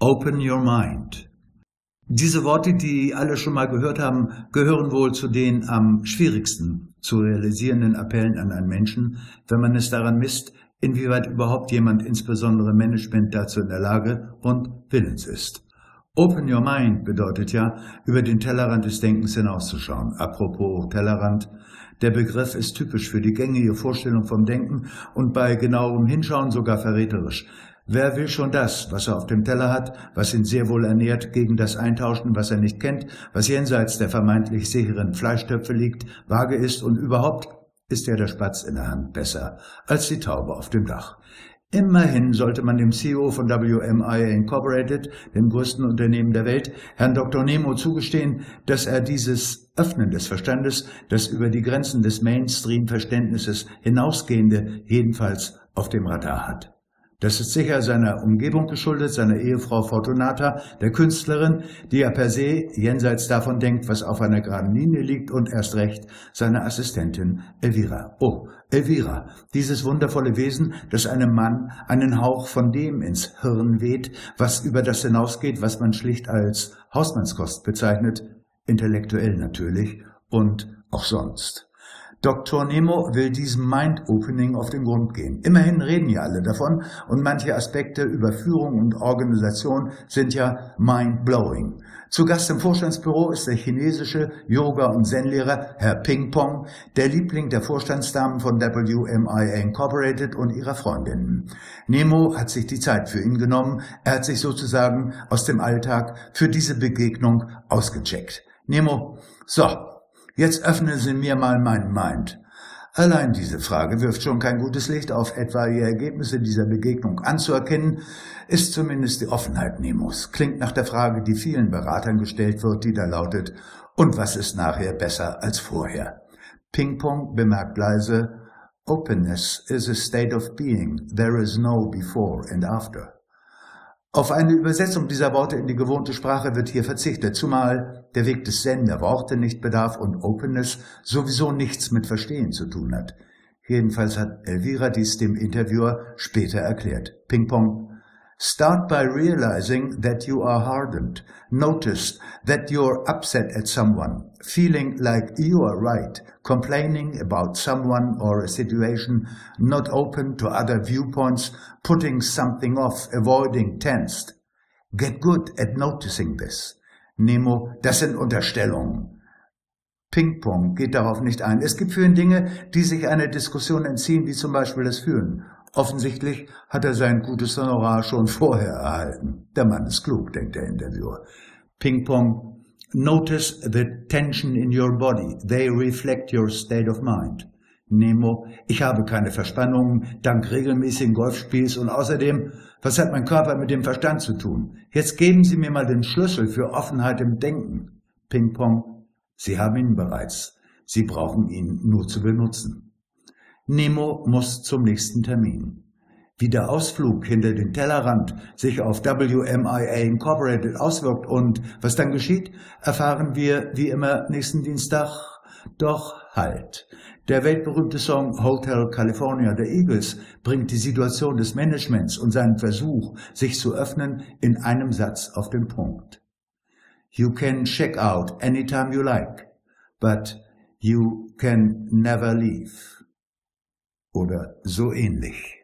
Open your mind. Diese Worte, die alle schon mal gehört haben, gehören wohl zu den am schwierigsten zu realisierenden Appellen an einen Menschen, wenn man es daran misst, inwieweit überhaupt jemand, insbesondere Management, dazu in der Lage und willens ist. Open your mind bedeutet ja, über den Tellerrand des Denkens hinauszuschauen. Apropos Tellerrand, der Begriff ist typisch für die gängige Vorstellung vom Denken und bei genauerem Hinschauen sogar verräterisch. Wer will schon das, was er auf dem Teller hat, was ihn sehr wohl ernährt, gegen das eintauschen, was er nicht kennt, was jenseits der vermeintlich sicheren Fleischtöpfe liegt, vage ist und überhaupt ist ja der Spatz in der Hand besser als die Taube auf dem Dach. Immerhin sollte man dem CEO von WMI Incorporated, dem größten Unternehmen der Welt, Herrn Dr. Nemo zugestehen, dass er dieses Öffnen des Verstandes, das über die Grenzen des Mainstream-Verständnisses hinausgehende, jedenfalls auf dem Radar hat. Das ist sicher seiner Umgebung geschuldet, seiner Ehefrau Fortunata, der Künstlerin, die ja per se jenseits davon denkt, was auf einer geraden Linie liegt, und erst recht seiner Assistentin Elvira. Oh, Elvira, dieses wundervolle Wesen, das einem Mann einen Hauch von dem ins Hirn weht, was über das hinausgeht, was man schlicht als Hausmannskost bezeichnet, intellektuell natürlich und auch sonst. Dr. Nemo will diesem Mind-Opening auf den Grund gehen. Immerhin reden ja alle davon und manche Aspekte über Führung und Organisation sind ja mind-blowing. Zu Gast im Vorstandsbüro ist der chinesische Yoga- und Zen-Lehrer Herr Ping Pong, der Liebling der Vorstandsdamen von WMIA Incorporated und ihrer Freundinnen. Nemo hat sich die Zeit für ihn genommen. Er hat sich sozusagen aus dem Alltag für diese Begegnung ausgecheckt. Nemo, so, Jetzt öffnen Sie mir mal meinen Mind. Allein diese Frage wirft schon kein gutes Licht auf etwaige Ergebnisse dieser Begegnung anzuerkennen, ist zumindest die Offenheit Nemos. Klingt nach der Frage, die vielen Beratern gestellt wird, die da lautet, und was ist nachher besser als vorher? Ping-Pong bemerkt leise, Openness is a state of being. There is no before and after. Auf eine Übersetzung dieser Worte in die gewohnte Sprache wird hier verzichtet, zumal der Weg des Zen der Worte nicht bedarf und Openness sowieso nichts mit Verstehen zu tun hat. Jedenfalls hat Elvira dies dem Interviewer später erklärt. Ping-Pong Start by realizing that you are hardened. Notice that you're upset at someone, feeling like you are right, complaining about someone or a situation, not open to other viewpoints, putting something off, avoiding, tensed. Get good at noticing this. Nemo, das sind Unterstellungen. Ping-Pong geht darauf nicht ein. Es gibt für ihn Dinge, die sich einer Diskussion entziehen, wie zum Beispiel das Fühlen. Offensichtlich hat er sein gutes Honorar schon vorher erhalten. Der Mann ist klug, denkt der Interviewer. Ping-Pong. Notice the tension in your body. They reflect your state of mind. Nemo, ich habe keine Verspannungen dank regelmäßigen Golfspiels und außerdem, was hat mein Körper mit dem Verstand zu tun? Jetzt geben Sie mir mal den Schlüssel für Offenheit im Denken. Ping-Pong, Sie haben ihn bereits. Sie brauchen ihn nur zu benutzen. Nemo muss zum nächsten Termin. Wie der Ausflug hinter den Tellerrand sich auf WMIA Incorporated auswirkt und was dann geschieht, erfahren wir wie immer nächsten Dienstag. Doch halt. Der weltberühmte Song Hotel California der Eagles bringt die Situation des Managements und seinen Versuch, sich zu öffnen, in einem Satz auf den Punkt. You can check out anytime you like, but you can never leave oder so ähnlich.